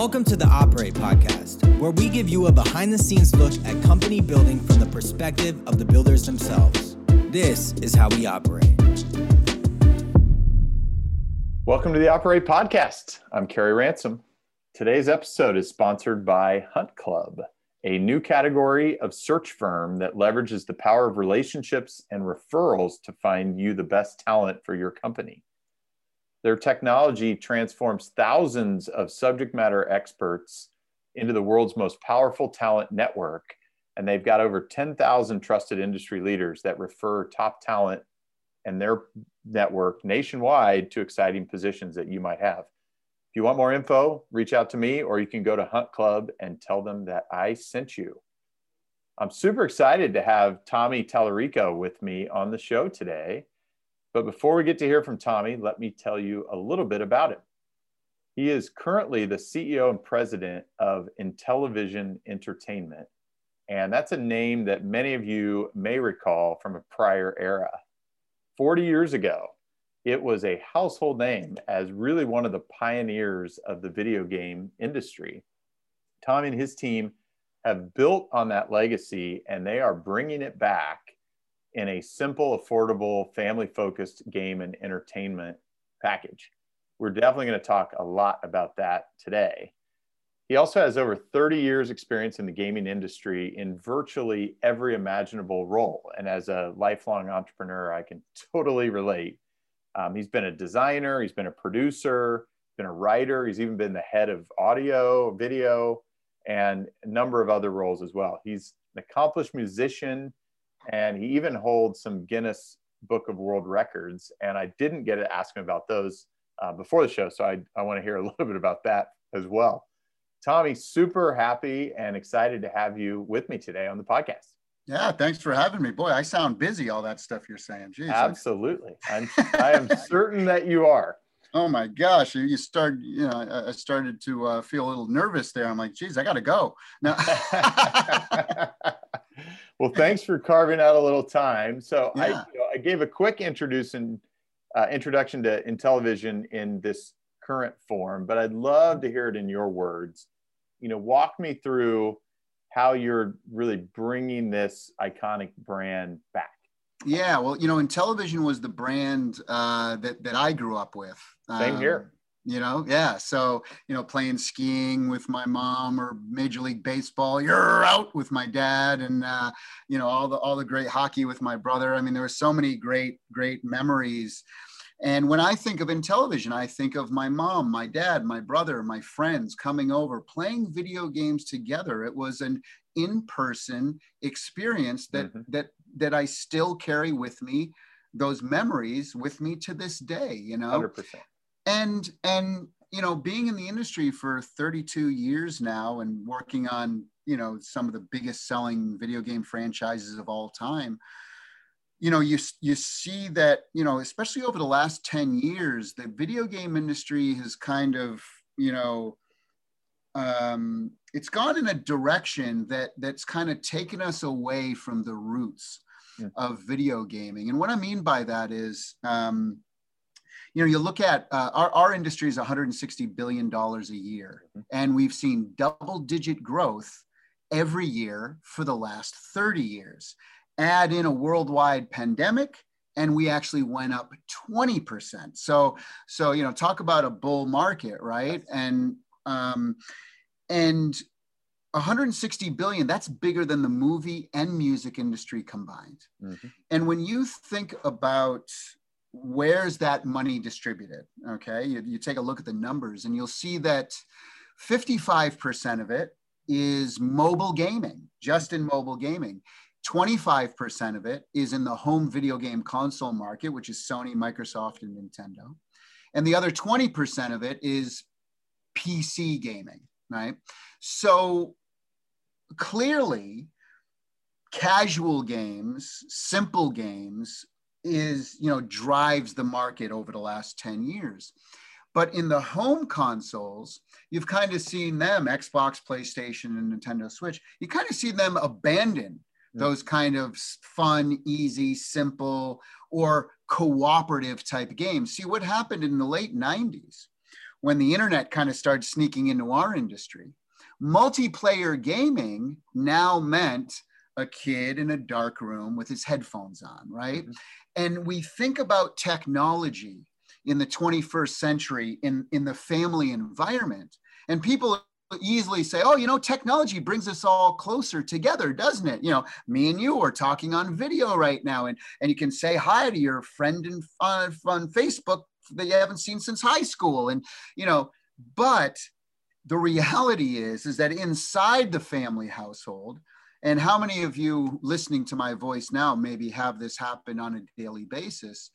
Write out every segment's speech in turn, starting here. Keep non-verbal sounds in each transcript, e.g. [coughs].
Welcome to the Operate Podcast, where we give you a behind the scenes look at company building from the perspective of the builders themselves. This is how we operate. Welcome to the Operate Podcast. I'm Kerry Ransom. Today's episode is sponsored by Hunt Club, a new category of search firm that leverages the power of relationships and referrals to find you the best talent for your company. Their technology transforms thousands of subject matter experts into the world's most powerful talent network. And they've got over 10,000 trusted industry leaders that refer top talent and their network nationwide to exciting positions that you might have. If you want more info, reach out to me or you can go to Hunt Club and tell them that I sent you. I'm super excited to have Tommy Tallarico with me on the show today. But before we get to hear from Tommy, let me tell you a little bit about him. He is currently the CEO and president of Intellivision Entertainment. And that's a name that many of you may recall from a prior era. 40 years ago, it was a household name as really one of the pioneers of the video game industry. Tommy and his team have built on that legacy and they are bringing it back in a simple, affordable, family focused game and entertainment package. We're definitely going to talk a lot about that today. He also has over 30 years experience in the gaming industry in virtually every imaginable role. And as a lifelong entrepreneur, I can totally relate. Um, he's been a designer, he's been a producer, been a writer, he's even been the head of audio, video, and a number of other roles as well. He's an accomplished musician, and he even holds some Guinness Book of World Records. And I didn't get to ask him about those uh, before the show, so I, I want to hear a [laughs] little bit about that as well. Tommy, super happy and excited to have you with me today on the podcast. Yeah, thanks for having me. Boy, I sound busy, all that stuff you're saying. Jeez, Absolutely. I'm, [laughs] I am certain that you are. Oh my gosh, you start, you know, I started to uh, feel a little nervous there. I'm like, geez, I got to go. Now, [laughs] well, thanks for carving out a little time. So yeah. I, you know, I gave a quick introduction, uh, introduction to Intellivision in this current form, but I'd love to hear it in your words. You know, walk me through how you're really bringing this iconic brand back. Yeah, well, you know, Intellivision was the brand uh, that that I grew up with. Same um, here you know? Yeah so you know playing skiing with my mom or major league baseball you're out with my dad and uh, you know all the all the great hockey with my brother. I mean there were so many great great memories. And when i think of Intellivision i think of my mom my dad my brother my friends coming over playing video games together. It was an in-person experience that mm-hmm. that that i still carry with me those memories with me to this day you know? 100% and and you know being in the industry for 32 years now and working on you know some of the biggest selling video game franchises of all time you know you you see that you know especially over the last 10 years the video game industry has kind of you know um, it's gone in a direction that that's kind of taken us away from the roots yeah. of video gaming and what i mean by that is um, you know, you look at uh, our, our industry is 160 billion dollars a year, mm-hmm. and we've seen double digit growth every year for the last 30 years. Add in a worldwide pandemic, and we actually went up 20%. So, so you know, talk about a bull market, right? And um, and 160 billion that's bigger than the movie and music industry combined mm-hmm. and when you think about where's that money distributed? Okay, you, you take a look at the numbers and you'll see that 55% of it is mobile gaming, just in mobile gaming. 25% of it is in the home video game console market, which is Sony, Microsoft, and Nintendo. And the other 20% of it is PC gaming, right? So clearly, casual games, simple games is you know drives the market over the last 10 years but in the home consoles you've kind of seen them xbox playstation and nintendo switch you kind of see them abandon mm. those kind of fun easy simple or cooperative type games see what happened in the late 90s when the internet kind of started sneaking into our industry. Multiplayer gaming now meant a kid in a dark room with his headphones on, right? Mm-hmm. And we think about technology in the 21st century in, in the family environment. And people easily say, oh, you know, technology brings us all closer together, doesn't it? You know, me and you are talking on video right now, and, and you can say hi to your friend in, on, on Facebook that you haven't seen since high school. And, you know, but the reality is, is that inside the family household, and how many of you listening to my voice now maybe have this happen on a daily basis?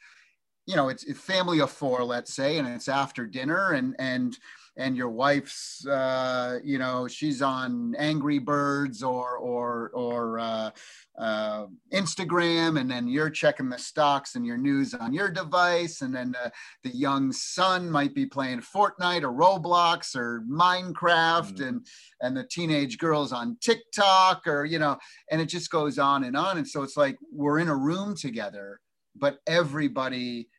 You know, it's, it's family of four, let's say, and it's after dinner, and and and your wife's uh, you know she's on angry birds or or or uh, uh, instagram and then you're checking the stocks and your news on your device and then the young son might be playing fortnite or roblox or minecraft mm-hmm. and and the teenage girls on tiktok or you know and it just goes on and on and so it's like we're in a room together but everybody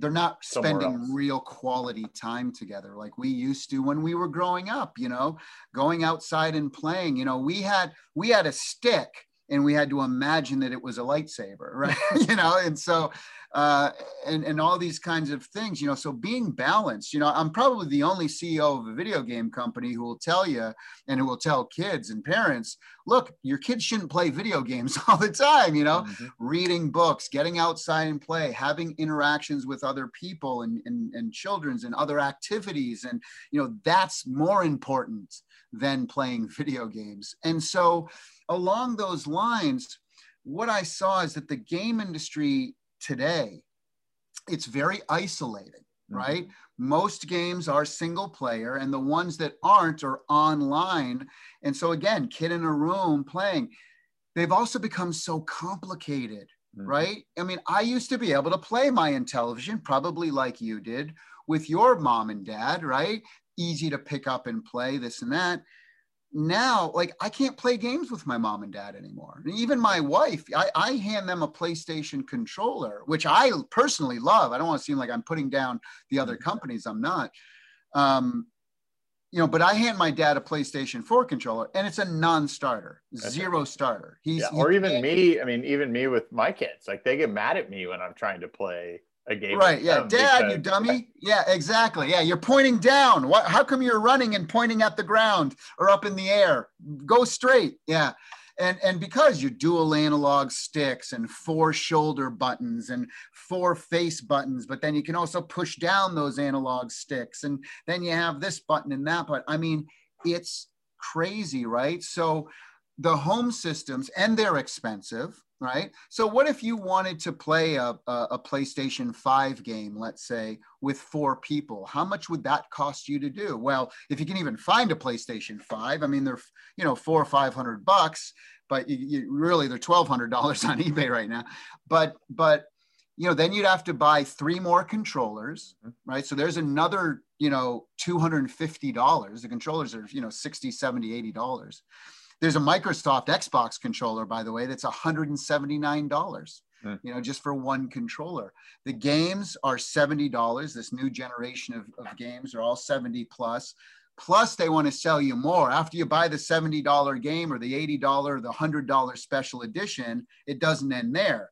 they're not spending real quality time together like we used to when we were growing up you know going outside and playing you know we had we had a stick and we had to imagine that it was a lightsaber [laughs] right? You know and so uh, and, and all these kinds of things, you know, so being balanced, you know, I'm probably the only CEO of a video game company who will tell you and who will tell kids and parents, look, your kids shouldn't play video games [laughs] all the time, you know, mm-hmm. reading books, getting outside and play, having interactions with other people and, and, and children's and other activities. And, you know, that's more important than playing [laughs] video games. And so along those lines, what I saw is that the game industry today, it's very isolated, mm-hmm. right? Most games are single player, and the ones that aren't are online. And so, again, kid in a room playing, they've also become so complicated, mm-hmm. right? I mean, I used to be able to play my Intellivision, probably like you did, with your mom and dad, right? Easy to pick up and play this and that now like i can't play games with my mom and dad anymore. Even my wife I, I hand them a playstation controller which i personally love. I don't want to seem like i'm putting down the other mm-hmm. companies i'm not. Um, you know but i hand my dad a playstation 4 controller and it's a non-starter zero starter. He's yeah, or even me i mean even me with my kids like they get mad at me when i'm trying to play a game. Right. Yeah. Dad, you dummy. Yeah, exactly. Yeah. You're pointing down. What, how come you're running and pointing at the ground or up in the air? Go straight. Yeah. And, and because you dual analog sticks and four shoulder buttons and four face buttons, but then you can also push down those analog sticks. And then you have this button and that button. I mean, it's crazy, right? So the home systems, and they're expensive right? So what if you wanted to play a, a, a, PlayStation 5 game, let's say, with four people? How much would that cost you to do? Well, if you can even find a PlayStation 5, I mean, they're, you know, four or 500 bucks, but you, you really, they're $1,200 [laughs] on eBay right now. But, but, you know, then you'd have to buy three more controllers, mm-hmm. right? So there's another, you know, $250. The controllers are, you know, 60, 70, $80 there's a Microsoft Xbox controller, by the way, that's $179. Mm. You know, just for one controller. The games are $70. This new generation of, of games are all 70 plus. Plus, they want to sell you more. After you buy the $70 game or the $80 or the $100 special edition, it doesn't end there.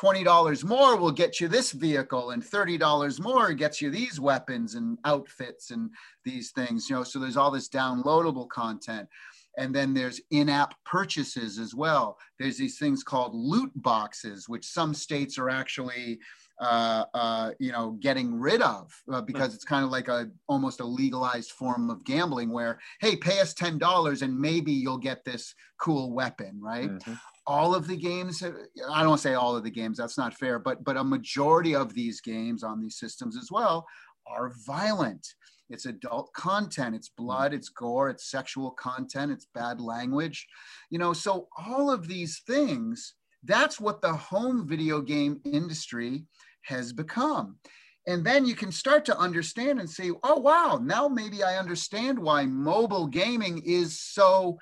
$20 more will get you this vehicle and $30 more gets you these weapons and outfits and these things you know so there's all this downloadable content and then there's in-app purchases as well. There's these things called loot boxes, which some states are actually, uh, uh, you know, getting rid of uh, because it's kind of like a almost a legalized form of gambling, where hey, pay us ten dollars and maybe you'll get this cool weapon, right? Mm-hmm. All of the games, I don't say all of the games, that's not fair, but but a majority of these games on these systems as well are violent it's adult content. It's blood it's gore it's sexual content it's bad language. You know so all of these things that's what the home video game industry has become. And then you can start to understand and say oh wow now maybe i understand why mobile gaming is so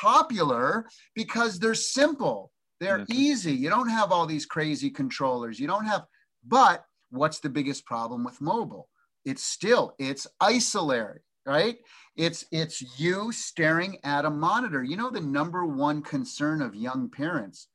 popular because they're simple they're mm-hmm. easy. You don't have all these crazy controllers. You don't have but what's the biggest problem with mobile it's still it's isolary right? It's it's you staring at a monitor. You know the number one concern of young parents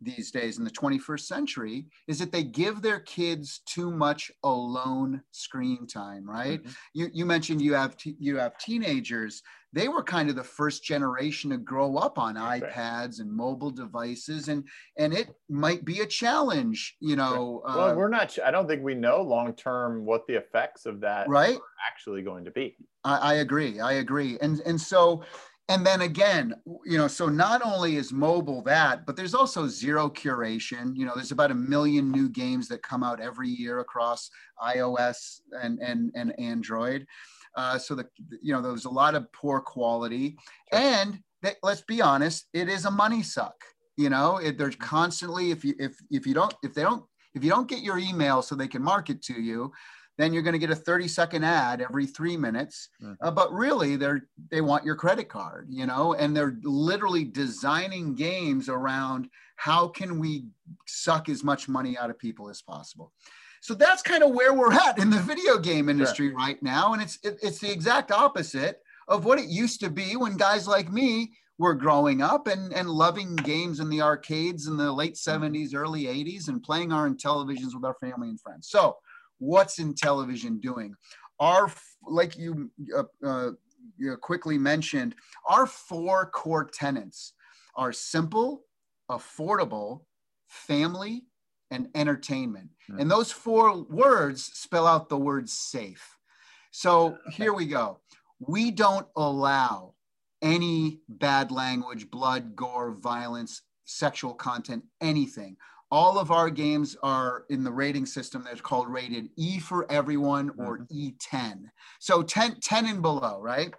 these days in the 21st century is that they give their kids too much alone screen time right? Mm-hmm. you, you mentioned you have t- you have teenagers. They were kind of the first generation to grow up on That's ipads right. and mobile devices and and it might be a challenge you know well uh, we're not i don't think we know long term what the effects of that right. actually going to be. I, I agree i agree. And and so and then again you know so not only is mobile that but there's also zero curation. You know there's about a million new games that come out every year across ios and and, and android. Uh, so the you know there's a lot of poor quality. And they, let's be honest it is a money suck. You know it, there's mm-hmm. constantly if you if if you don't if they don't if you don't get your email so they can market to you then you're going to get a 30 second ad every three minutes. Mm-hmm. Uh, but really, they're they want your credit card, you know, and they're literally designing games around how can we suck as much money out of people as possible. So that's kind of where we're at in the video game industry right now, and it's it, it's the exact opposite of what it used to be when guys like me were growing up and, and loving games in the arcades in the late 70s, mm-hmm. early 80s, and playing our televisions with our family and friends. So what's Intellivision doing? Our, like you, uh, uh, you quickly mentioned, our four core tenants are simple, affordable, family, and entertainment. Mm-hmm. And those four words spell out the word safe. So [laughs] here we go. We don't allow any bad language, blood, gore, violence, sexual content, anything all of our games are in the rating system that's called rated E for everyone or mm-hmm. E10. So 10, 10 and below, right?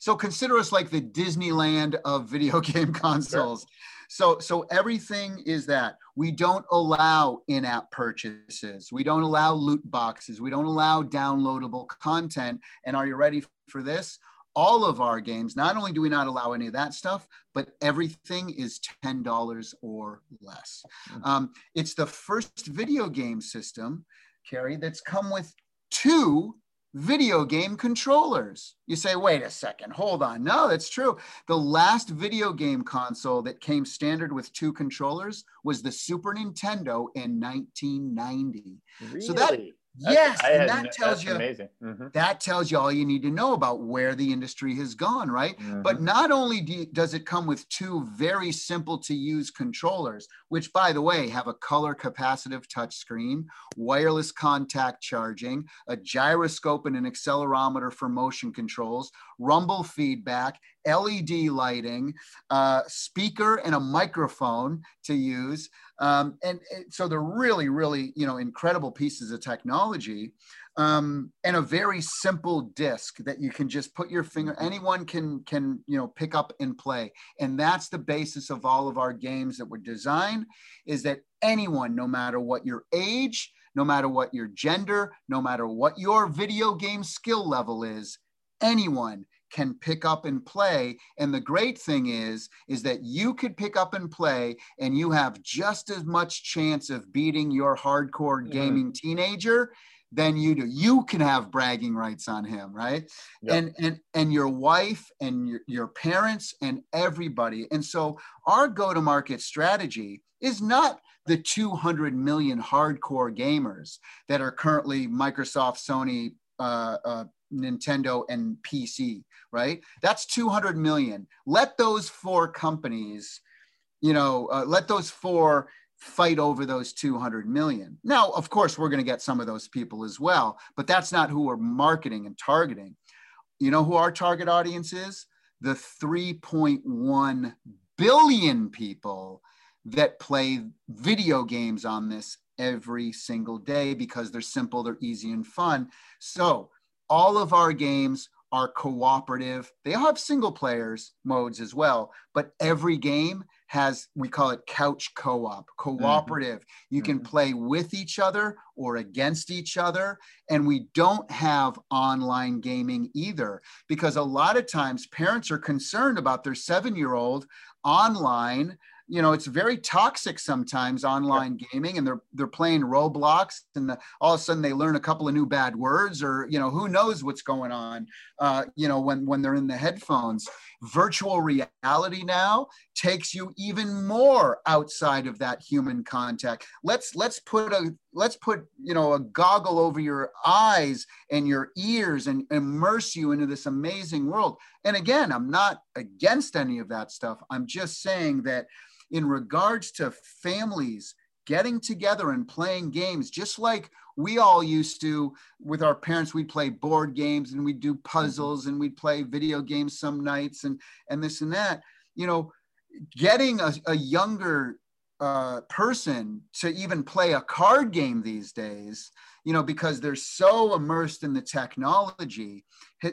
So consider us like the Disneyland of video [laughs] game consoles. Sure. So, so everything is that we don't allow in-app purchases. We don't allow loot boxes. We don't allow downloadable content. And are you ready for this? All of our games, not only do we not allow any of that stuff, but everything is $10 or less. Hmm. Um, it's the first video game system, Kerry, that's come with two video game controllers. You say, wait a second, hold on. No, that's true. The last video game console that came standard with two controllers was the Super Nintendo in 1990. Really? So that yes, and that tells you amazing. Mm-hmm. that tells you all you need to know about where the industry has gone, right? Mm-hmm. But not only do you, does it come with two very simple to use controllers, which by the way have a color capacitive touchscreen, wireless contact charging, a gyroscope and an accelerometer for motion controls, rumble feedback, LED lighting, uh, speaker and a microphone to use. Um, and, and, so they're really, really, you know, incredible pieces of technology. Um, and a very simple disc that you can just put your finger anyone can can you know pick up and play and that's the basis of all of our games that were designed is that anyone no matter what your age no matter what your gender no matter what your video game skill level is anyone can pick up and play and the great thing is is that you could pick up and play and you have just as much chance of beating your hardcore mm-hmm. gaming teenager than you do you can have bragging rights on him right yep. and and and your wife and your, your parents and everybody and so our go to market strategy is not the 200 million hardcore gamers that are currently microsoft sony uh, uh, Nintendo and PC, right? That's 200 million. Let those four companies, you know, uh, let those four fight over those 200 million. Now, of course, we're going to get some of those people as well, but that's not who we're marketing and targeting. You know who our target audience is? The 3.1 billion people that play video games on this every single day because they're simple, they're easy and fun. So, all of our games are cooperative. They all have single players modes as well, but every game has we call it couch co-op, cooperative. Mm-hmm. You can mm-hmm. play with each other or against each other and we don't have online gaming either because a lot of times parents are concerned about their 7-year-old online you know it's very toxic sometimes online yeah. gaming and they're they're playing roblox and the, all of a sudden they learn a couple of new bad words or you know who knows what's going on uh, you know when when they're in the headphones. Virtual reality now takes you even more outside of that human contact. Let's let's put a let's put you know a goggle over your eyes and your ears and immerse you into this amazing world. And again i'm not against any of that stuff. I'm just saying that in regards to families getting together and playing games, just like we all used to with our parents. We'd play board games and we'd do puzzles and we'd play video games some nights and and this and that. You know, getting a, a younger uh, person to even play a card game these days, you know, because they're so immersed in the technology,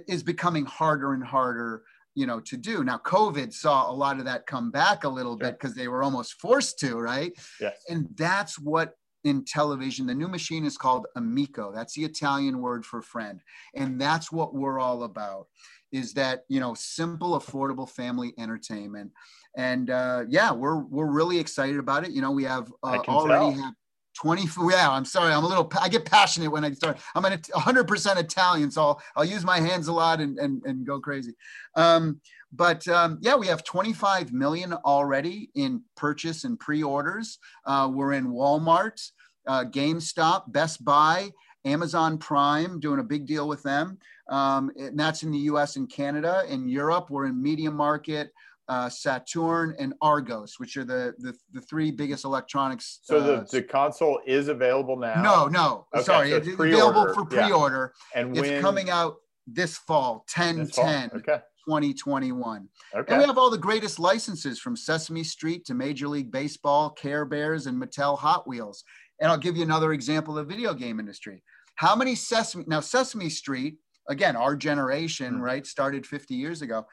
is becoming harder and harder you know to do. Now covid saw a lot of that come back a little sure. bit because they were almost forced to right? Yes. and that's what Intellivision the new machine is called amico. That's the italian word for friend. And that's what we're all about is that you know simple affordable family entertainment. And uh, yeah we're we're really excited about it. You know we have uh, already have 20 yeah i'm sorry i'm a little i get passionate when i start i'm an 100% italian so i'll, I'll use my hands a lot and, and, and go crazy. Um, but um, yeah we have 25 million already in purchase and pre-orders. Uh, we're in walmart uh, gamestop best buy amazon prime doing a big deal with them. Um, and that's in the us and canada. In europe we're in MediaMarkt uh, Saturn, and Argos, which are the the, the three biggest electronics. So the, uh, the console is available now. No, no, okay, sorry, so it's, it's available for pre-order. Yeah. And it's coming out this fall, 10 this 10. Fall. Okay. 2021. Okay. And we have all the greatest licenses from Sesame Street to Major League Baseball, Care Bears, and Mattel Hot Wheels. And I'll give you another example of video game industry. How many Sesame now Sesame Street, again, our generation, mm. right, started 50 years ago.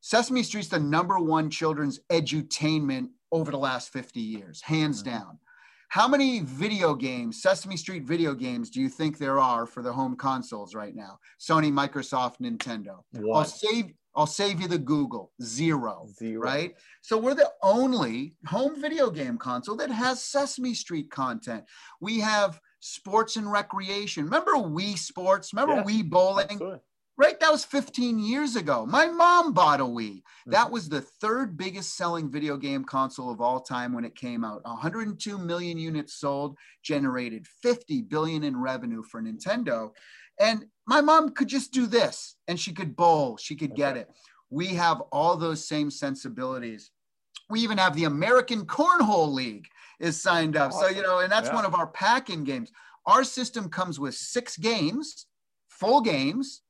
Sesame Street's the number one children's edutainment over the last 50 years, hands mm-hmm. down. How many video games, Sesame Street video games, do you think there are for the home consoles right now? Sony, Microsoft, Nintendo. One. I'll save I'll save you the Google. Zero. Zero. Right? So we're the only home video game console that has Sesame Street content. We have sports and recreation. Remember Wii Sports? Remember yeah, Wii Bowling? Absolutely right? That was 15 years ago. My mom bought a Wii. That mm-hmm. was the third biggest selling video game console of all time when it came out. 102 million units sold, generated 50 billion in revenue for Nintendo. And my mom could just do this and she could bowl, she could get it. We have all those same sensibilities. We even have the American Cornhole League is signed up. So, you know, and that's yeah. one of our pack-in games. Our system comes with six games, full games,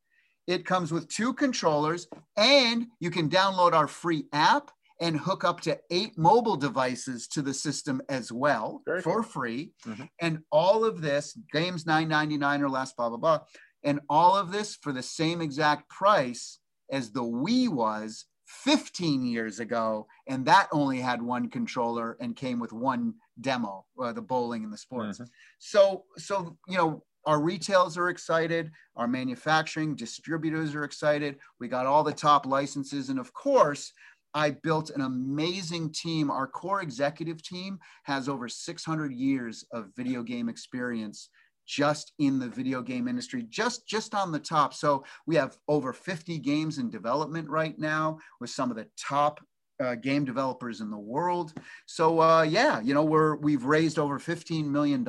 it comes with two controllers, and you can download our free app and hook up to eight mobile devices to the system as well Very for cool. free. Mm-hmm. And all of this, games 9.99 or less, blah, blah, blah. And all of this for the same exact price as the Wii was 15 years ago. And that only had one controller and came with one demo, uh, the bowling and the sports. Mm-hmm. So, so, you know, our retails are excited, our manufacturing distributors are excited. We got all the top licenses. And of course, I built an amazing team. Our core executive team has over 600 years of video game experience just in the video game industry, just, just on the top. So we have over 50 games in development right now with some of the top uh, game developers in the world. So uh, yeah, you know, we're, we've raised over $15 million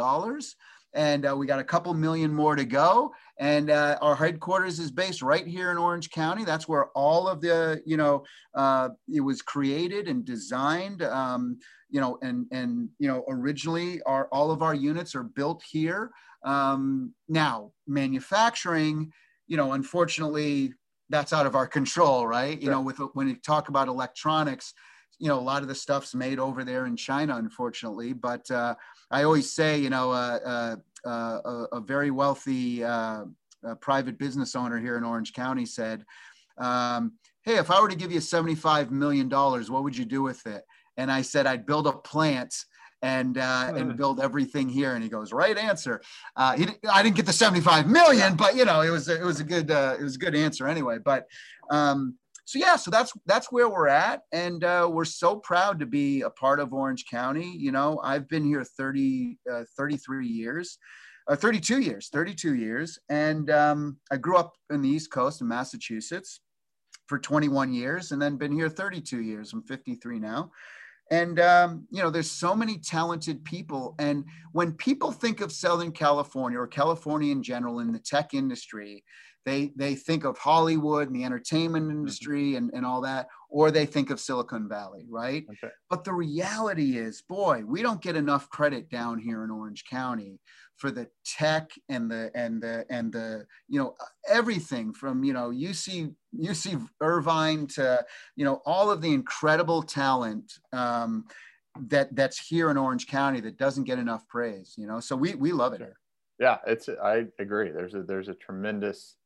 and uh, we got a couple million more to go. And uh, our headquarters is based right here in Orange County. That's where all of the, you know, uh, it was created and designed. Um, you know, and and you know, originally our all of our units are built here. Um, now, manufacturing, you know, unfortunately, that's out of our control, right? You know, with when you talk about electronics, you know, a lot of the stuff's made over there in China, unfortunately. But uh, I always say, you know, uh, uh, uh a, a, very wealthy uh, private business owner here in Orange County said, um, "Hey, if I were to give you seventy-five million dollars, what would you do with it?" And I said, "I'd build a plant." and uh, and build everything here. And he goes, right answer. Uh, he, I didn't get the 75 million, but you know, it was it was a good uh, it was a good answer anyway. But um, so yeah, so that's that's where we're at, and uh, we're so proud to be a part of Orange County. You know, I've been here 30, uh, 33 years, uh, 32 years, 32 years, and um, I grew up in the East Coast in Massachusetts for 21 years, and then been here 32 years. I'm 53 now. And um, you know, there's so many talented people, and when people think of Southern California or California in general in the tech industry, they they think of Hollywood and the entertainment mm-hmm. industry and, and all that, or they think of Silicon Valley, right? Okay. But the reality is, boy, we don't get enough credit down here in Orange County for the tech and the and the and the you know everything from you know UC UC Irvine to you know all of the incredible talent um, that that's here in Orange County that doesn't get enough praise. You know, so we we love it here. Yeah, it's I agree. There's a there's a tremendous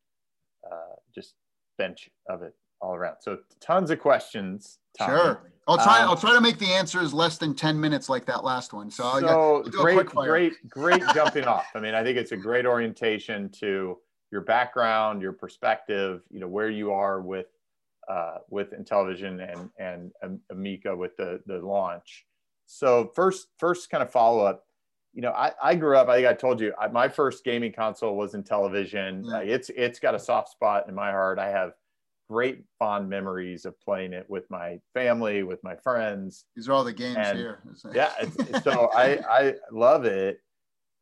uh, just bench of it all around. So tons of questions. Sure. I'll try. Um, I'll try to make the answers less than ten minutes, like that last one. So, so great, great, great jumping off. I mean, I think it's a great orientation to your background, your perspective. You know where you are with uh, with Intellivision and and Amico with the the launch. So first, first kind of follow up you know, I, I grew up. I think I told you I, my first gaming console was Intellivision. Yeah. Uh, it's it's got a soft spot in my heart. I have great fond memories of playing it with my family, with my friends. These are all the games and, here. [laughs] yeah, so I I love it,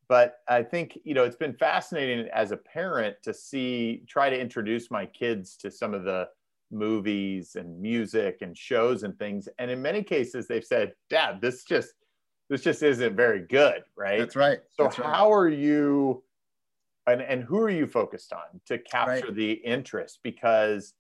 but I think you know it's been fascinating as a parent to see try to introduce my kids to some of the movies and music and shows and things, and in many cases they've said, "Dad, this just." this just isn't very good, right? That's right. So That's how right. are you and, and who are you focused on to capture right. the interest? Because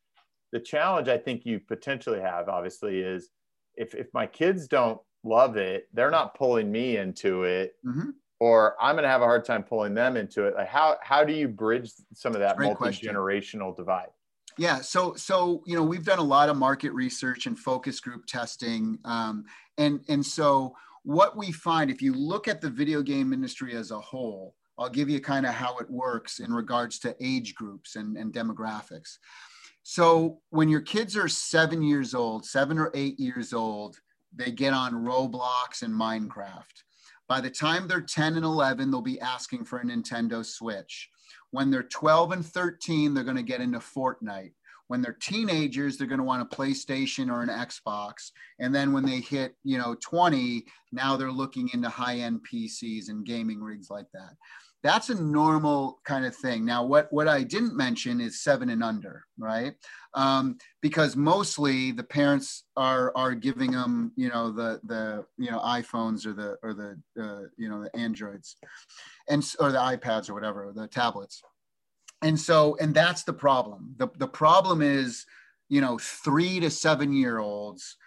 the challenge I think you potentially have obviously is if if my kids don't love it, they're not pulling me into it. Mm-hmm. Or I'm going to have a hard time pulling them into it. Like how how do you bridge some of that multi generational divide? Yeah, so so you know we've done a lot of market research and focus group testing, um, and and so what we find, if you look at the video game industry as a whole, I'll give you kind of how it works in regards to age groups and, and demographics. So when your kids are seven years old, seven or eight years old, they get on Roblox and Minecraft. By the time they're 10 and 11, they'll be asking for a Nintendo Switch. When they're 12 and 13, they're going to get into Fortnite. When they're teenagers, they're going to want a PlayStation or an Xbox. And then when they hit, you know, 20, now they're looking into high-end PCs and gaming rigs like that. That's a normal kind of thing. Now, what, what I didn't mention is seven and under, right? Um, because mostly the parents are are giving them, you know, the the you know iPhones or the or the uh, you know the Androids, and or the iPads or whatever, the tablets and so and that's the problem the, the problem is you know three to seven year olds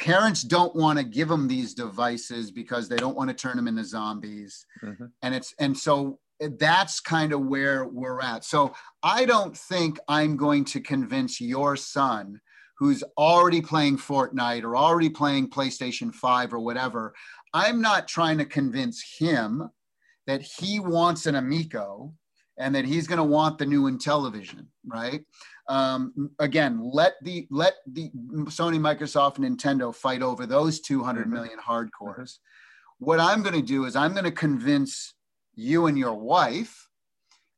parents don't want to give them these devices because they don't want to turn them into zombies mm-hmm. and it's and so that's kind of where we're at so i don't think i'm going to convince your son who's already playing fortnite or already playing playstation 5 or whatever i'm not trying to convince him that he wants an amico and that he's going to want the new Intellivision, right? Um, again, let the let the Sony, Microsoft, and Nintendo fight over those 200 mm-hmm. million hardcores. Mm-hmm. What I'm going to do is I'm going to convince you and your wife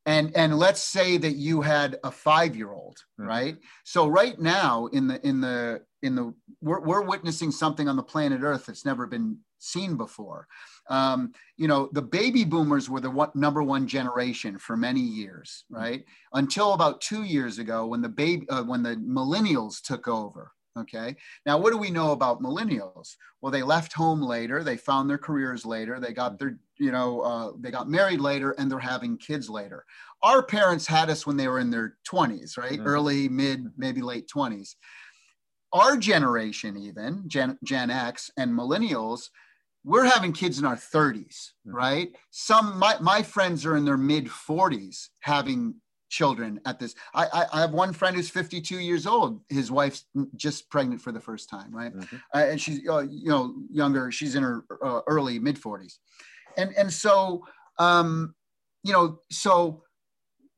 and and let's say that you had a five year old mm-hmm. right so right now in the in the in the we're, we're witnessing something on the planet earth that's never been seen before um, you know, the baby boomers were the one, number one generation for many years, right? Until about two years ago, when the baby, uh, when the millennials took over. Okay. Now, what do we know about millennials? Well, they left home later. They found their careers later. They got their, you know, uh, they got married later, and they're having kids later. Our parents had us when they were in their 20s, right? Mm-hmm. Early, mid, maybe late 20s. Our generation, even Gen, Gen X and millennials, we're having kids in our 30s, hmm. right? Some my, my friends are in their mid 40s having children at this. I, I, I, have one friend who's 52 years old. His wife's just pregnant for the first time, right? Mm-hmm. Uh, and she's uh, you know younger. She's in her uh, early mid 40s, and and so um, you know so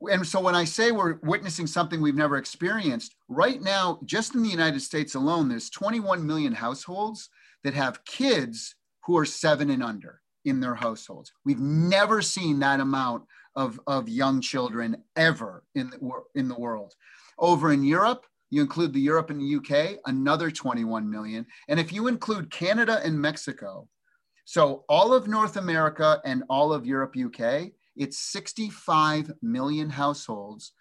and so when I say we're witnessing something we've never experienced, right now, just in the United States alone, there's 21 million households that have kids who are seven and under in their households. We've never seen that amount of, of young children ever in the, in the world. Over in Europe, you include the Europe and the UK, another 21 million. And if you include Canada and Mexico, so all of North America and all of Europe, UK, it's 65 million households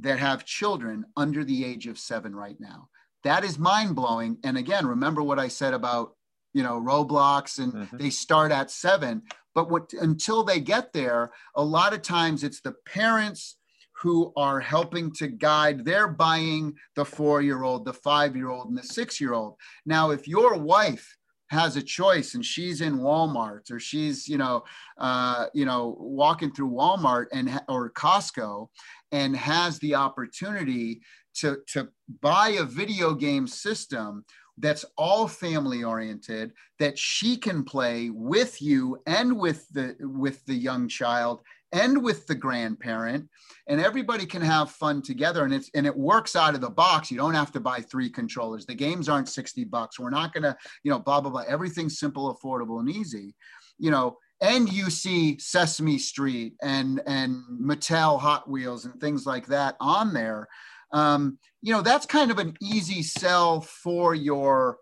that have children under the age of seven right now. That is mind blowing. And again, remember what I said about you know Roblox, and mm-hmm. they start at seven. But what, until they get there, a lot of times it's the parents who are helping to guide. They're buying the four-year-old, the five-year-old, and the six-year-old. Now, if your wife has a choice and she's in Walmart or she's you know uh, you know walking through Walmart and or Costco and has the opportunity to to buy a video game system that's all family oriented that she can play with you and with the with the young child and with the grandparent. And everybody can have fun together and it's and it works out of the box. You don't have to buy three controllers. The games aren't 60 bucks. We're not going to you know blah blah blah. Everything's simple affordable and easy. You know and you see sesame street and and mattel hot wheels and things like that on there um, you know that's kind of an easy sell for your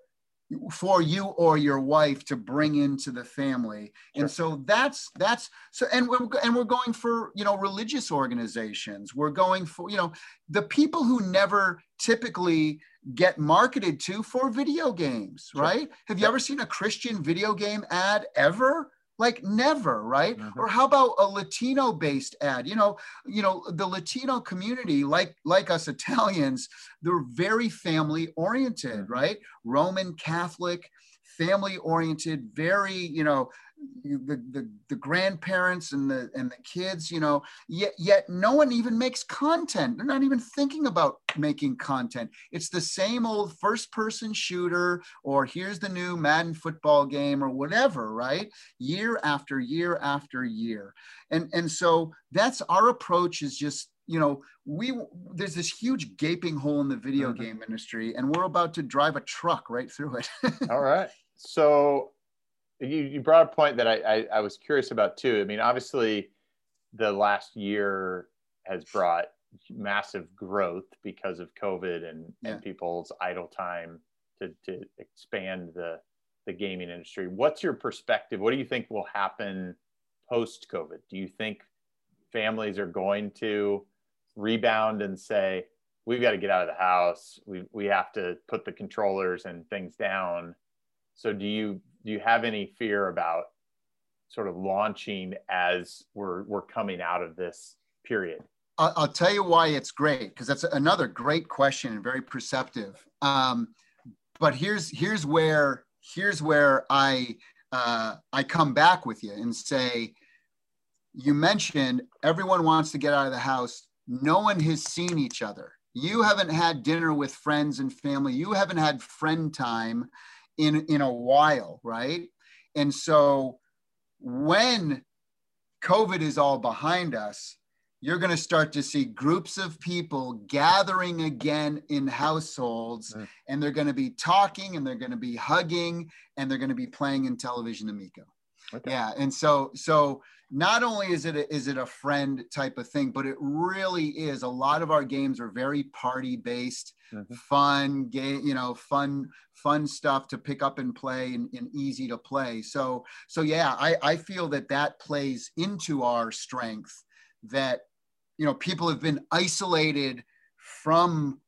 for you or your wife to bring into the family. Sure. and so that's that's so and we're and we're going for you know religious organizations. We're going for you know the people who never typically get marketed to for video games sure. right? Have you ever seen a christian video game ad ever like never right mm-hmm. or how about a latino based ad you know you know the latino community like like us italians they're very family oriented mm-hmm. right roman catholic family oriented very you know the, the, the grandparents and the and the kids you know yet yet no one even makes content. They're not even thinking about making content. It's the same old first person shooter or here's the new madden football game or whatever right? Year after year after year. And and so that's our approach is just you know we there's this huge gaping hole in the video mm-hmm. game industry and we're about to drive a truck right through it. All right [laughs] so you, you brought a point that I, I, I was curious about too. I mean, obviously, the last year has brought massive growth because of COVID and, yeah. and people's idle time to, to expand the, the gaming industry. What's your perspective? What do you think will happen post COVID? Do you think families are going to rebound and say, we've got to get out of the house. We, we have to put the controllers and things down. So do you do you have any fear about sort of launching as we're we're coming out of this period? I'll, tell you why it's great because that's another great question and very perceptive. Um, but here's here's where here's where I uh, I come back with you and say, you mentioned everyone wants to get out of the house. No one has seen each other. You haven't had dinner with friends and family. You haven't had friend time in in a while, right? And so when COVID is all behind us, you're going to start to see groups of people gathering again in households mm. and they're going to be talking and they're going to be hugging and they're going to be playing Intellivision, Amico. Okay. Yeah, and so so not only is it a, is it a friend type of thing, but it really is. A lot of our games are very party based, mm-hmm. fun game, you know, fun fun stuff to pick up and play and, and, easy to play. So so yeah, I I feel that that plays into our strength that you know people have been isolated from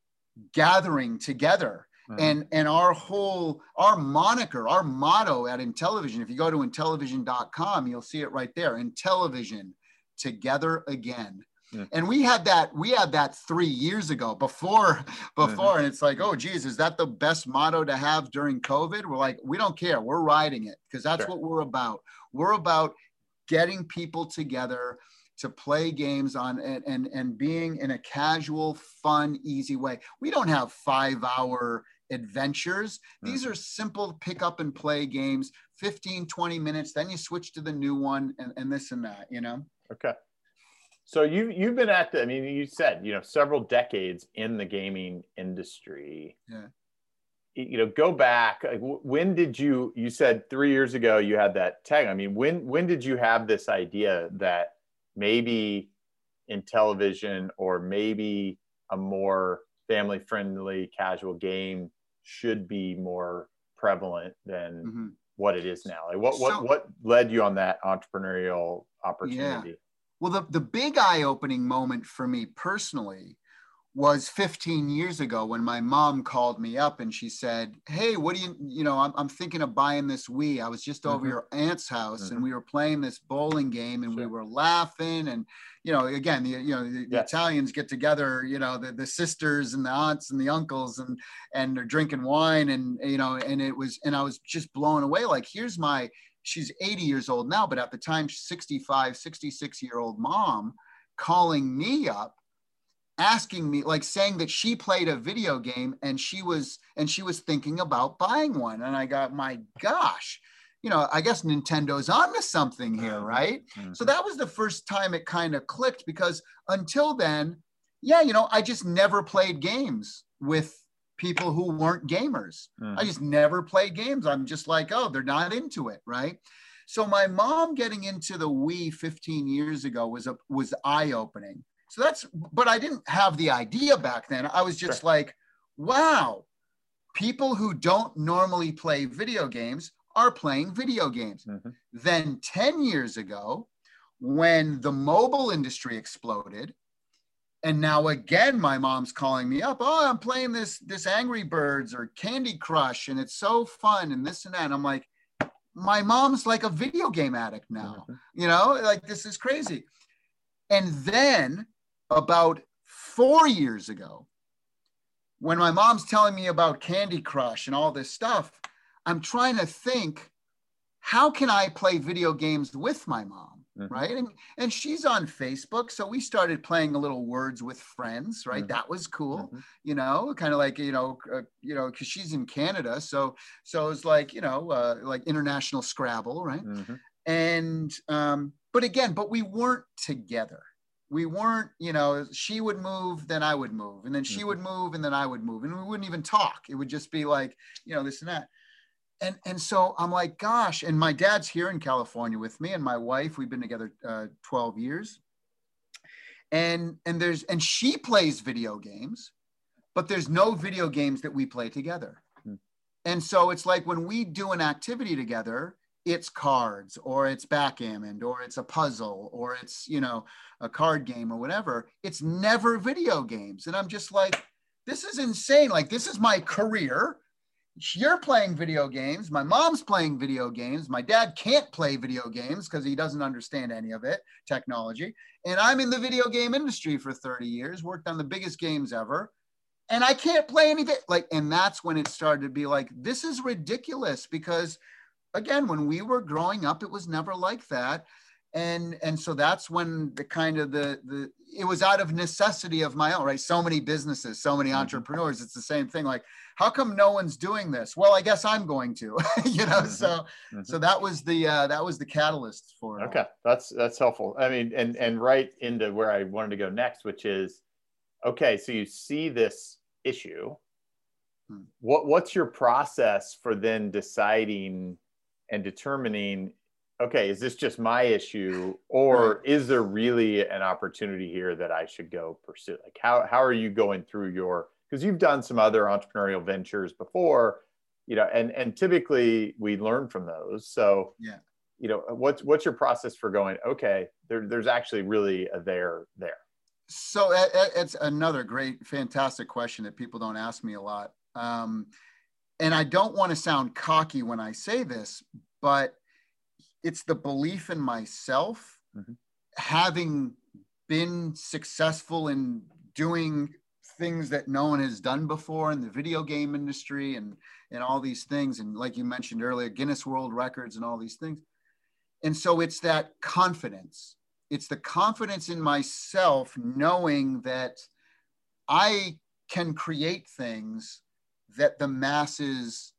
gathering together Mm-hmm. And and our whole our moniker, our motto at Intellivision, if you go to intellivision.com, you'll see it right there. Intellivision, together again. Mm-hmm. And we had that we had that three years ago before [laughs] before, mm-hmm. and it's like, oh geez, is that the best motto to have during COVID? We're like, we don't care, we're riding it because that's sure. what we're about. We're about getting people together to play games on and, and and being in a casual fun easy way we don't have five hour adventures. These mm-hmm. are simple pick up and play games, 15, 20 minutes. Then you switch to the new one and, and this and that, you know? Okay. So you you've been at the. I mean, you said you know several decades in the gaming industry. Yeah. You know, go back. Like, when did you? You said three years ago you had that tag. I mean, when when did you have this idea that maybe Intellivision or maybe a more family friendly casual game should be more prevalent than mm-hmm. what it is now like what what so, what led you on that entrepreneurial opportunity yeah. well the, the big eye-opening moment for me personally was 15 years ago when my mom called me up and she said, Hey, what do you, you know, I'm, I'm thinking of buying this Wii. I was just over mm-hmm. your aunt's house mm-hmm. and we were playing this bowling game and sure. we were laughing. And, you know, again, the, you know, the, the Italians get together, you know, the, the sisters and the aunts and the uncles and, and they're drinking wine and, you know, and it was, and I was just blown away. Like, here's my, she's 80 years old now, but at the time, 65, 66 year old mom calling me up asking me like saying that she played a video game and she was and she was thinking about buying one and i got my gosh you know i guess nintendo's onto something here mm-hmm. right mm-hmm. so that was the first time it kind of clicked because until then yeah you know i just never played games with people who weren't gamers mm-hmm. i just never played games i'm just like oh they're not into it right so my mom getting into the wii 15 years ago was a was eye opening so that's, but I didn't have the idea back then. I was just sure. like, wow, people who don't normally play video games are playing video games. Mm-hmm. Then 10 years ago, when the mobile industry exploded, and now again, my mom's calling me up. Oh, I'm playing this this Angry Birds or Candy Crush, and it's so fun, and this and that. And I'm like, my mom's like a video game addict now. Mm-hmm. You know, like this is crazy. And then about four years ago, when my mom's telling me about Candy Crush and all this stuff, I'm trying to think, how can I play video games with my mom? Mm-hmm. Right. And, and she's on Facebook. So we started playing a little words with friends, right? Mm-hmm. That was cool, mm-hmm. you know, kind of like, you know, uh, you know, cause she's in Canada. So, so it's like, you know, uh, like international Scrabble, right? Mm-hmm. And, um, but again, but we weren't together we weren't, you know, she would move, then I would move, and then she mm-hmm. would move, and then I would move, and we wouldn't even talk. It would just be like, you know, this and that. And and so I'm like, gosh, and my dad's here in California with me, and my wife. We've been together uh, 12 years. And and there's and she plays video games, but there's no video games that we play together. Mm-hmm. And so it's like when we do an activity together, it's cards or it's backgammon or it's a puzzle or it's you know a card game or whatever it's never video games. And i'm just like this is insane. Like this is my career. You're playing video games. My mom's playing video games. My dad can't play video games because he doesn't understand any of it technology. And i'm in the video game industry for 30 years worked on the biggest games ever and i can't play anything. Like and that's when it started to be like this is ridiculous because again, when we were growing up, it was never like that. And, and so that's when the kind of the, the it was out of necessity of my own right so many businesses so many mm-hmm. entrepreneurs it's the same thing like how come no one's doing this well i guess i'm going to [laughs] you know mm-hmm. so mm-hmm. so that was the uh, that was the catalyst for it okay that's that's helpful i mean and and right into where i wanted to go next which is okay so you see this issue hmm. what what's your process for then deciding and determining okay is this just my issue or is there really an opportunity here that i should go pursue? Like how, how are you going through your because you've done some other entrepreneurial ventures before you know and and typically we learn from those. So yeah. you know what's what's your process for going okay there, there's actually really a there there? So it's another great fantastic question that people don't ask me a lot. Um, and I don't want to sound cocky when I say this, but it's the belief in myself, mm-hmm. having been successful in doing things that no one has done before in the video game industry and and all these things and like you mentioned earlier Guinness World Records and all these things. And so it's that confidence. It's the confidence in myself knowing that I can create things that the masses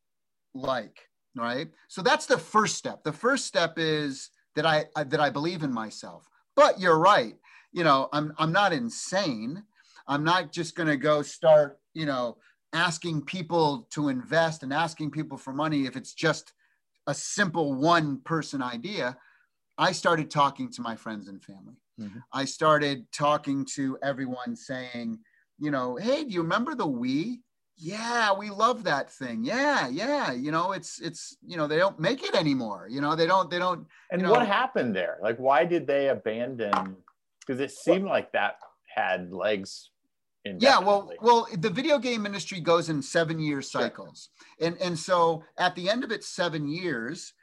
like right so that's the first step the first step is that i that i believe in myself but you're right you know, I'm I'm not insane. I'm not just going to go start, you know, asking people to invest and asking people for money if it's just a simple one person idea. I started talking to my friends and family. Mm-hmm. I started talking to everyone saying, you know, hey, do you remember the Wii? Yeah, we love that thing. Yeah, yeah. You know, it's it's you know they don't make it anymore. You know, they don't they don't. And you know, what happened there? Like, why did they abandon? Because it seemed like that had legs yeah well well the video game industry goes in seven year cycles sure. and and so at the end of its seven years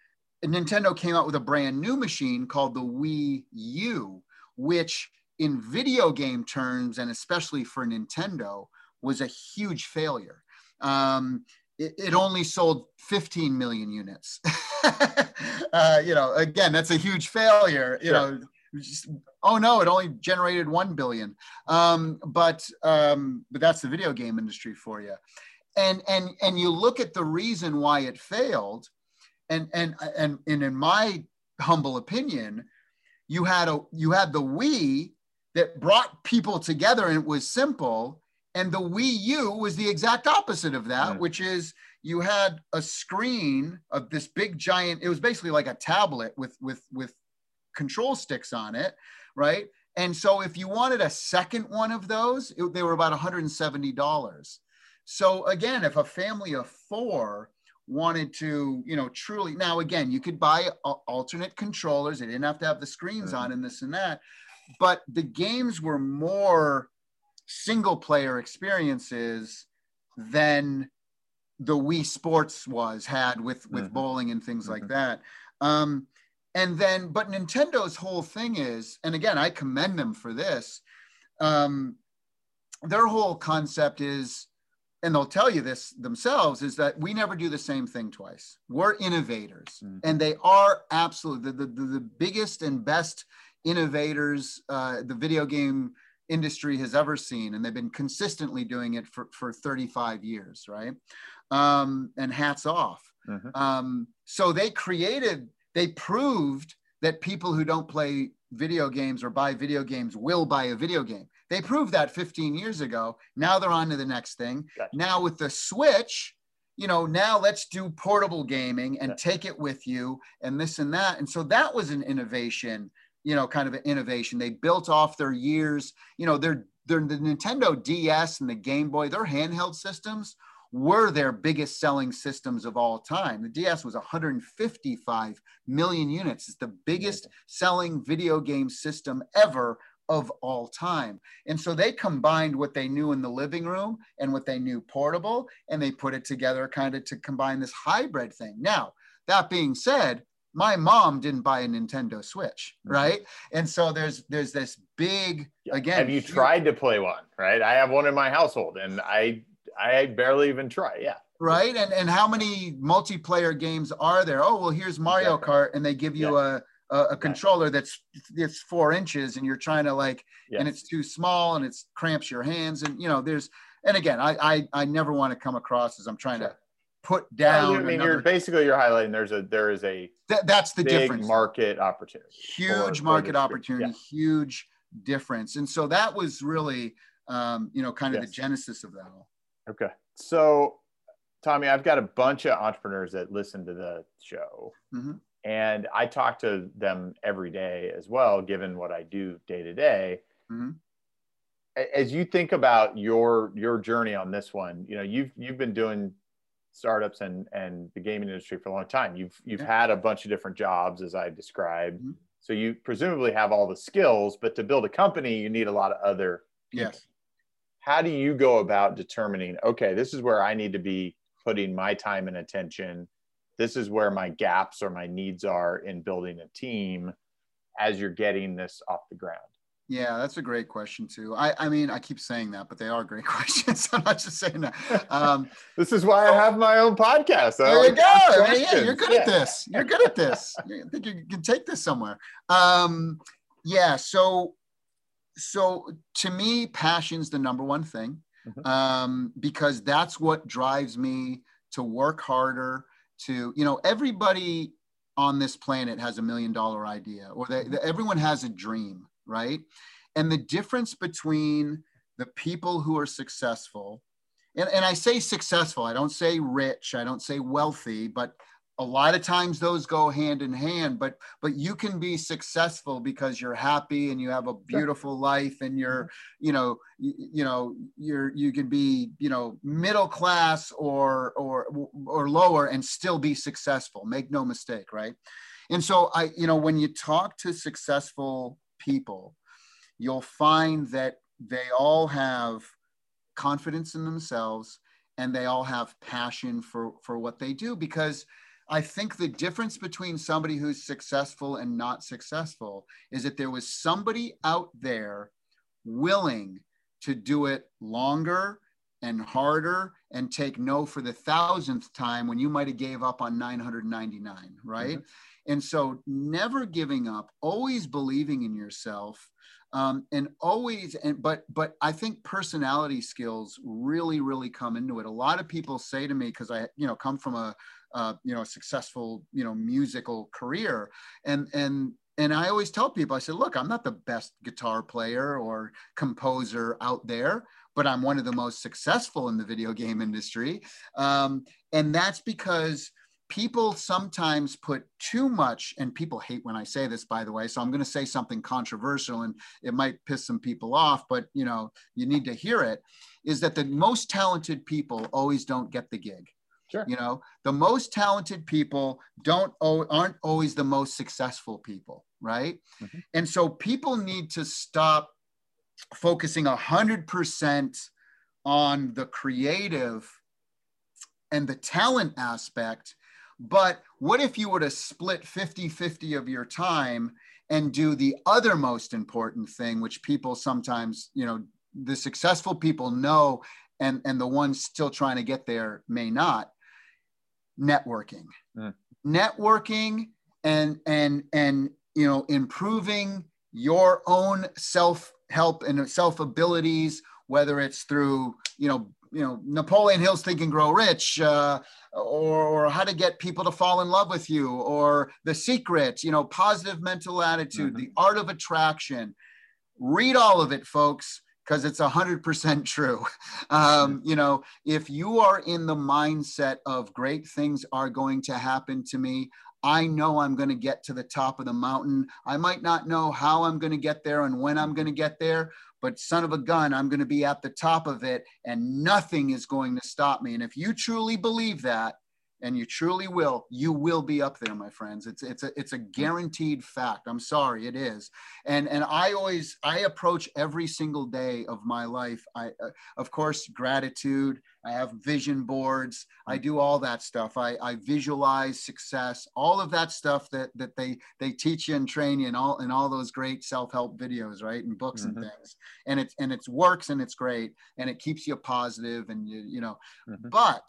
nintendo came out with a brand new machine called the wii u which in video game terms and especially for nintendo was a huge failure um, it, it, only sold 15 million units [laughs] uh, you know again that's a huge failure you sure. know just, oh no, it only generated one billion. Um, but um, but that's the video game industry for you. And and and you look at the reason why it failed, and and and, and in my humble opinion, you had a you had the Wii that brought people together and it was simple. And the Wii U was the exact opposite of that, mm. which is you had a screen of this big giant. It was basically like a tablet with with with control sticks on it, right? And so if you wanted a second one of those, it, they were about $170. So again, if a family of four wanted to, you know, truly, now again, you could buy alternate controllers. They didn't have to have the screens on and this and that, but the games were more single player experiences than the Wii Sports was had with with mm-hmm. bowling and things mm-hmm. like that. Um, and then but nintendo's whole thing is and again i commend them for this um, their whole concept is and they'll tell you this themselves is that we never do the same thing twice we're innovators mm-hmm. and they are absolutely the, the, the biggest and best innovators uh, the video game industry has ever seen and they've been consistently doing it for, for 35 years right um, and hats off mm-hmm. um, so they created they proved that people who don't play video games or buy video games will buy a video game. They proved that 15 years ago. Now they're on to the next thing. Gotcha. Now with the Switch, you know, now let's do portable gaming and take it with you and this and that. And so that was an innovation, you know, kind of an innovation. They built off their years, you know, their, their the Nintendo DS and the Game Boy, their handheld systems were their biggest selling systems of all time. The DS was 155 million units. It's the biggest selling video game system ever of all time. And so they combined what they knew in the living room and what they knew portable, and they put it together kind of to combine this hybrid thing. Now, that being said, my mom didn't buy a Nintendo Switch, mm-hmm. right? And so there's there's this big again. Have you huge, tried to play one? Right, I have one in my household, and I I barely even try. Yeah. Right. And and how many multiplayer games are there? Oh, well, here's Mario exactly. Kart, and they give you yeah. a, a, a controller that's it's four inches, and you're trying to like, and it's too small, and it cramps your hands, and you know, there's. And again, I I, I never want to come across as I'm trying sure. to put down. Yeah, I mean, another... you're basically you're highlighting there's a there is a that's the difference. Market opportunity. Huge market opportunity. Yeah. Huge difference, and so that was really um, you know kind of yes. the genesis of that all. Okay. So, Tommy, I've got a bunch of entrepreneurs that listen to the show. Mm-hmm. And I talk to them every day as well, given what I do day to day. Mm-hmm. As you think about your your journey on this one, you know, you've you've been doing startups and and the gaming industry for a long time. You've you've yeah. had a bunch of different jobs, as I described. Mm-hmm. So you presumably have all the skills, but to build a company, you need a lot of other people. Yes how do you go about determining okay this is where i need to be putting my time and attention this is where my gaps or my needs are in building a team as you're getting this off the ground yeah that's a great question too. I i mean i keep saying that but they are great [laughs] questions. I'm not just saying that. Um, [laughs] this is why i have my own podcast. There like you go yeah, you're good yeah. at this. You're good at this. [laughs] I think you can take this somewhere. Um, yeah so so to me, passion's the number one thing mm-hmm. um, because that's what drives me to work harder. To you know, everybody on this planet has a million dollar idea, or they, everyone has a dream, right? and the difference between the people who are successful and, and I say successful, I don't say rich, I don't say wealthy, but a lot of times those go hand in hand but but you can be successful because you're happy and you have a beautiful life and you're mm-hmm. you know you, you, know you're you can be you know middle class or or or lower and still be successful make no mistake right and so i you know when you talk to successful people you'll find that they all have confidence in themselves and they all have passion for for what they do because I think the difference between somebody who's successful and not successful is that there was somebody out there willing to do it longer and harder and take no for the thousandth time when you might have gave up on 999 right mm-hmm. And so never giving up always believing in yourself um, and always and but but i think personality skills really really come into it. A lot of people say to me because i you know come from a uh, you know a successful you know musical career. And and and i always tell people i said look i'm not the best guitar player or composer out there but i'm one of the most successful in the video game industry. Um, and that's because people sometimes put too much, and people hate when I say this, by the way. So I'm going to say something controversial, and it might piss some people off, but you know, you need to hear it. Is that the most talented people always don't get the gig? Sure. You know, the most talented people don't aren't always the most successful people, right? Mm-hmm. And so people need to stop focusing a hundred percent on the creative and the talent aspect but what if you were to split 50 50 of your time and do the other most important thing, which people sometimes, you know, the successful people know and, and the ones still trying to get there may not networking mm. networking and and and you know improving your own self help and self abilities whether it's through you know you know Napoleon Hill's Think and Grow Rich, uh, or, or how to get people to fall in love with you, or The Secret, you know, positive mental attitude, mm-hmm. the art of attraction. Read all of it, folks, because it's 100% true. [laughs] Um, you know, if you are in the mindset of great things are going to happen to me, I know I'm going to get to the top of the mountain. I might not know how I'm going to get there and when I'm going to get there, but son of a gun, I'm going to be at the top of it and nothing is going to stop me. And if you truly believe that, and you truly will you will be up there my friends. It's it's a it's a guaranteed fact. I'm sorry it is. And and i always i approach every single day of my life i uh, of course gratitude. I have vision boards. I do all that stuff. I i visualize success all of that stuff that that they they teach you and train you in all in all those great self-help videos right and books mm-hmm. and things. And it's and it works and it's great and it keeps you positive and you you know. Mm-hmm. but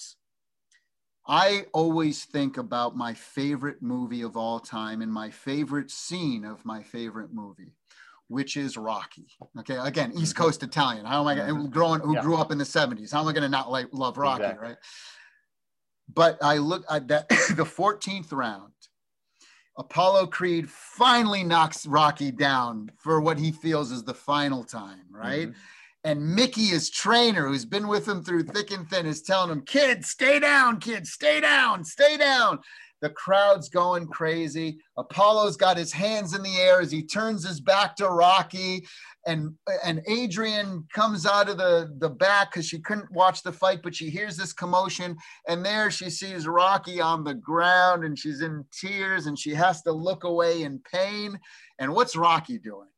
I always think about my favorite movie of all time and my favorite scene of my favorite movie, which is Rocky. Okay, again, East mm-hmm. Coast Italian. How am I going? Growing, who yeah. grew up in the '70s? How am I going to not like love Rocky, exactly. right? But I look at that [coughs] the 14th round. Apollo Creed finally knocks Rocky down for what he feels is the final time, right? Mm-hmm and Mickey, his trainer, who's been with him through thick and thin, is telling him, "Kid, stay down, kid, stay down, stay down." The crowd's going crazy. Apollo's got his hands in the air as he turns his back to Rocky, and and Adrian comes out of the the back because she couldn't watch the fight, but she hears this commotion, and there she sees Rocky on the ground, and she's in tears, and she has to look away in pain. And what's Rocky doing?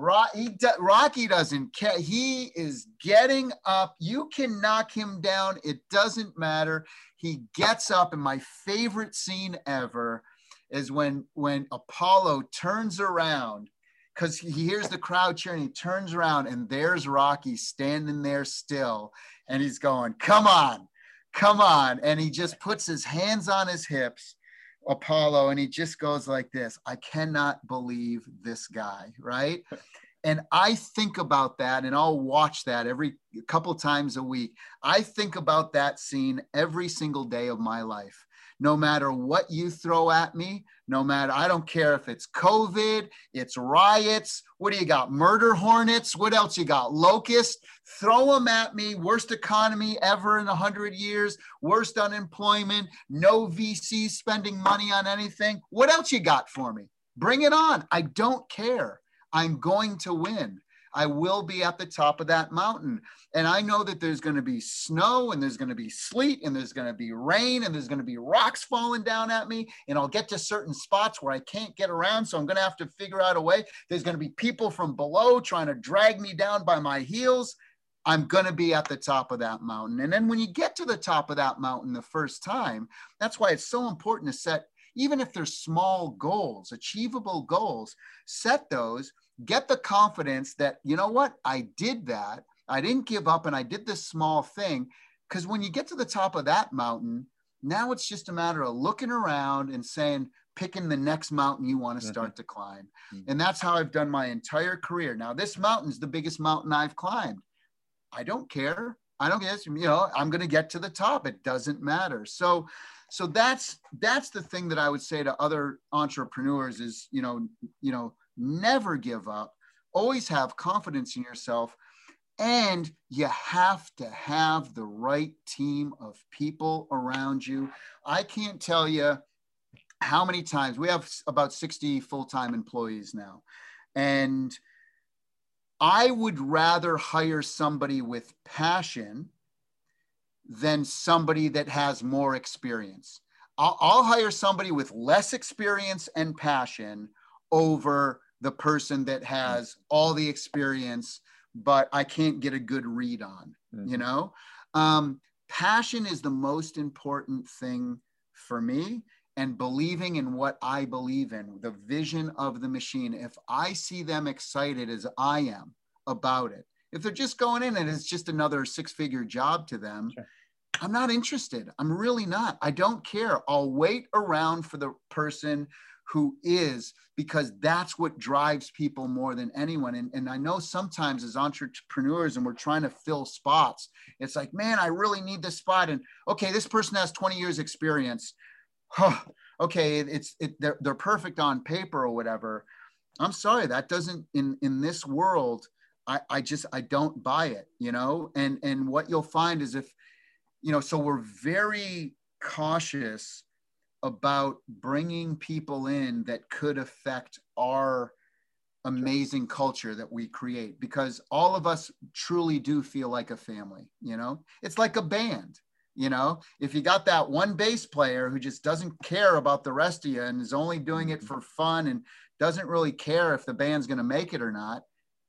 Rocky doesn't care. He is getting up. You can knock him down. It doesn't matter. He gets up. And my favorite scene ever is when when Apollo turns around because he hears the crowd cheering. He turns around and there's Rocky standing there still, and he's going, "Come on, come on!" And he just puts his hands on his hips Apollo and he just goes like this I cannot believe this guy, right? And I think about that and I'll watch that every couple times a week. I think about that scene every single day of my life. No matter what you throw at me, no matter, I don't care if it's COVID, it's riots. What do you got? Murder hornets. What else you got? Locusts. Throw them at me. Worst economy ever in a hundred years. Worst unemployment. No VC spending money on anything. What else you got for me? Bring it on. I don't care. I'm going to win. I will be at the top of that mountain. And I know that there's going to be snow and there's going to be sleet and there's going to be rain and there's going to be rocks falling down at me. And I'll get to certain spots where I can't get around. So I'm going to have to figure out a way. There's going to be people from below trying to drag me down by my heels. I'm going to be at the top of that mountain. And then when you get to the top of that mountain the first time, that's why it's so important to set, even if they're small goals, achievable goals, set those get the confidence that, you know what, I did that. I didn't give up and I did this small thing. Because when you get to the top of that mountain, now it's just a matter of looking around and saying, picking the next mountain you want to mm-hmm. start to climb. Mm-hmm. And that's how I've done my entire career. Now, this mountain's the biggest mountain I've climbed. I don't care. I don't guess, you know, I'm going to get to the top. It doesn't matter. So, so that's that's the thing that I would say to other entrepreneurs is, you know, you know, never give up, always have confidence in yourself. And you have to have the right team of people around you. I can't tell you how many times we have about 60 full time employees now. And I would rather hire somebody with passion than somebody that has more experience. I'll, I'll, hire somebody with less experience and passion over the person that has all the experience, but I can't get a good read on, mm-hmm. you know? Um, passion is the most important thing for me and believing in what I believe in, the vision of the machine. If I see them excited as I am about it, if they're just going in and it's just another six figure job to them, sure. I'm not interested. I'm really not. I don't care. I'll wait around for the person who is because that's what drives people more than anyone. And, and i know sometimes as entrepreneurs and we're trying to fill spots it's like man i really need this spot. And okay this person has 20 years experience. Huh, okay it's it, they're, they're perfect on paper or whatever. I'm sorry that doesn't in in this world i i just i don't buy it you know? And and what you'll find is if you know so we're very cautious about bringing people in that could affect our amazing culture that we create because all of us truly do feel like a family you know? It's like a band you know? If you got that one bass player who just doesn't care about the rest of you and is only doing it for fun and doesn't really care if the band's going to make it or not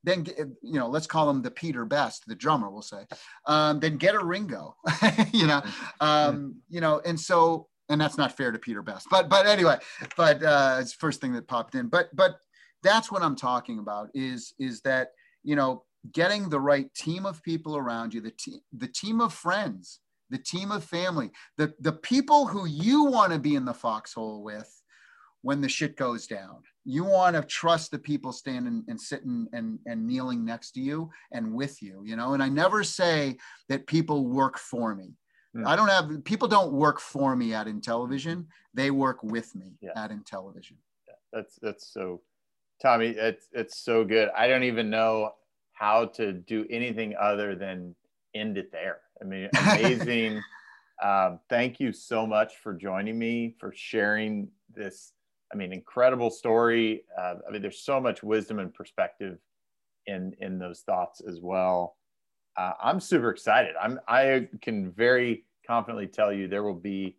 then you know let's call him the peter best the drummer we'll say. Um, then get a ringo [laughs] you know? Um, you know and so and that's not fair to Peter Best. But but anyway, but uh, it's first thing that popped in. But but that's what I'm talking about is is that you know getting the right team of people around you, the team the team of friends, the team of family, the the people who you want to be in the foxhole with when the shit goes down. You want to trust the people standing and sitting and, and kneeling next to you and with you, you know. And I never say that people work for me. Yeah. I don't have people don't work for me at Intellivision. They work with me yeah. at Intellivision. Yeah. That's that's so Tommy, it's it's so good. I don't even know how to do anything other than end it there. I mean, [laughs] amazing. um, thank you so much for joining me, for sharing this, I mean, incredible story. Uh, I mean, there's so much wisdom and perspective in in those thoughts as well uh, I'm super excited. I'm I can very confidently tell you there will be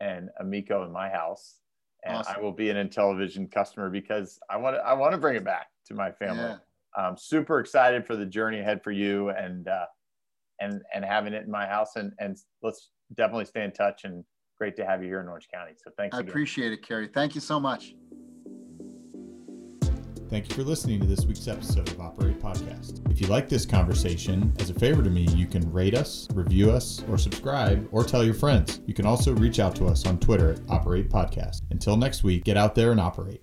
an Amico in my house, and awesome. I will be an Intellivision customer because I want to I want to bring it back to my family. Yeah. I'm super excited for the journey ahead for you and uh, and and having it in my house and and let's definitely stay in touch and great to have you here in Orange County. So thanks. I again. appreciate it, Kerry. Thank you so much. Thank you for listening to this week's episode of Operate Podcast. If you like this conversation, as a favor to me, you can rate us, review us, or subscribe, or tell your friends. You can also reach out to us on Twitter at Operate Podcast. Until next week, get out there and operate.